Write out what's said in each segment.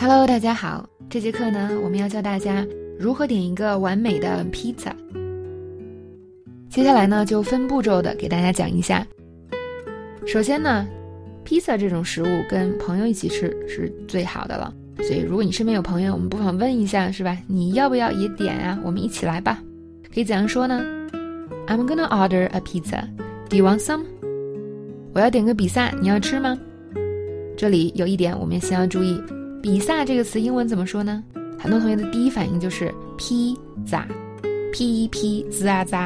Hello，大家好。这节课呢，我们要教大家如何点一个完美的披萨。接下来呢，就分步骤的给大家讲一下。首先呢，披萨这种食物跟朋友一起吃是最好的了。所以，如果你身边有朋友，我们不妨问一下，是吧？你要不要也点啊？我们一起来吧。可以怎样说呢？I'm gonna order a pizza. Do you want some？我要点个比萨，你要吃吗？这里有一点，我们先要注意。比萨这个词英文怎么说呢？很多同学的第一反应就是披萨，p 一 p 滋啊滋，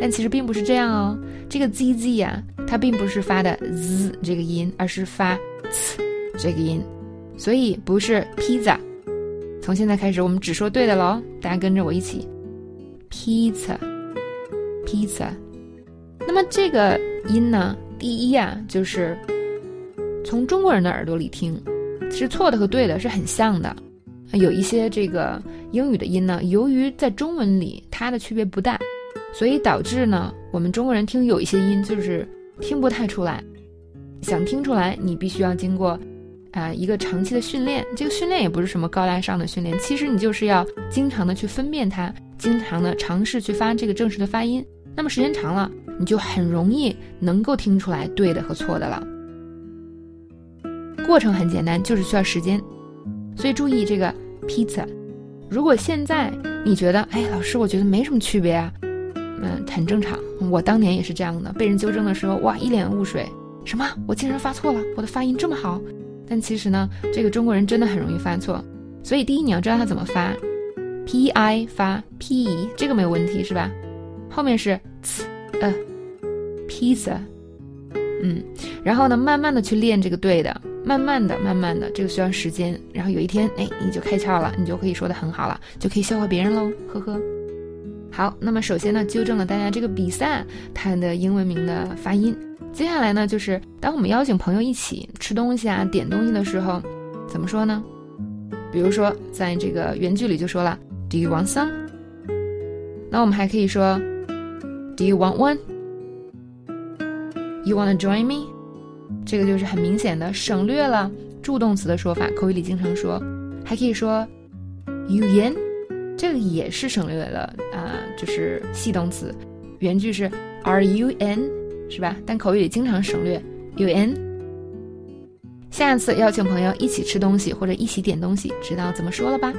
但其实并不是这样哦。这个 z z 呀，它并不是发的 z 这个音，而是发 c 这个音，所以不是披萨。从现在开始，我们只说对的喽，大家跟着我一起，pizza，pizza。那么这个音呢，第一啊，就是从中国人的耳朵里听。其实错的和对的是很像的，有一些这个英语的音呢，由于在中文里它的区别不大，所以导致呢我们中国人听有一些音就是听不太出来。想听出来，你必须要经过啊一个长期的训练。这个训练也不是什么高大上的训练，其实你就是要经常的去分辨它，经常的尝试去发这个正式的发音。那么时间长了，你就很容易能够听出来对的和错的了。过程很简单，就是需要时间，所以注意这个 pizza。如果现在你觉得，哎，老师，我觉得没什么区别啊，嗯，很正常。我当年也是这样的，被人纠正的时候，哇，一脸雾水。什么？我竟然发错了？我的发音这么好？但其实呢，这个中国人真的很容易发错。所以第一，你要知道它怎么发，p i 发 p，这个没有问题是吧？后面是 c 呃，pizza，嗯，然后呢，慢慢的去练这个对的。慢慢的，慢慢的，这个需要时间。然后有一天，哎，你就开窍了，你就可以说的很好了，就可以笑话别人喽，呵呵。好，那么首先呢，纠正了大家这个比赛它的英文名的发音。接下来呢，就是当我们邀请朋友一起吃东西啊、点东西的时候，怎么说呢？比如说，在这个原句里就说了，Do you want some？那我们还可以说，Do you want one？You wanna join me？这个就是很明显的省略了助动词的说法，口语里经常说，还可以说，you in，这个也是省略了啊，就是系动词，原句是 are you in，是吧？但口语里经常省略 you in。下次邀请朋友一起吃东西或者一起点东西，知道怎么说了吧？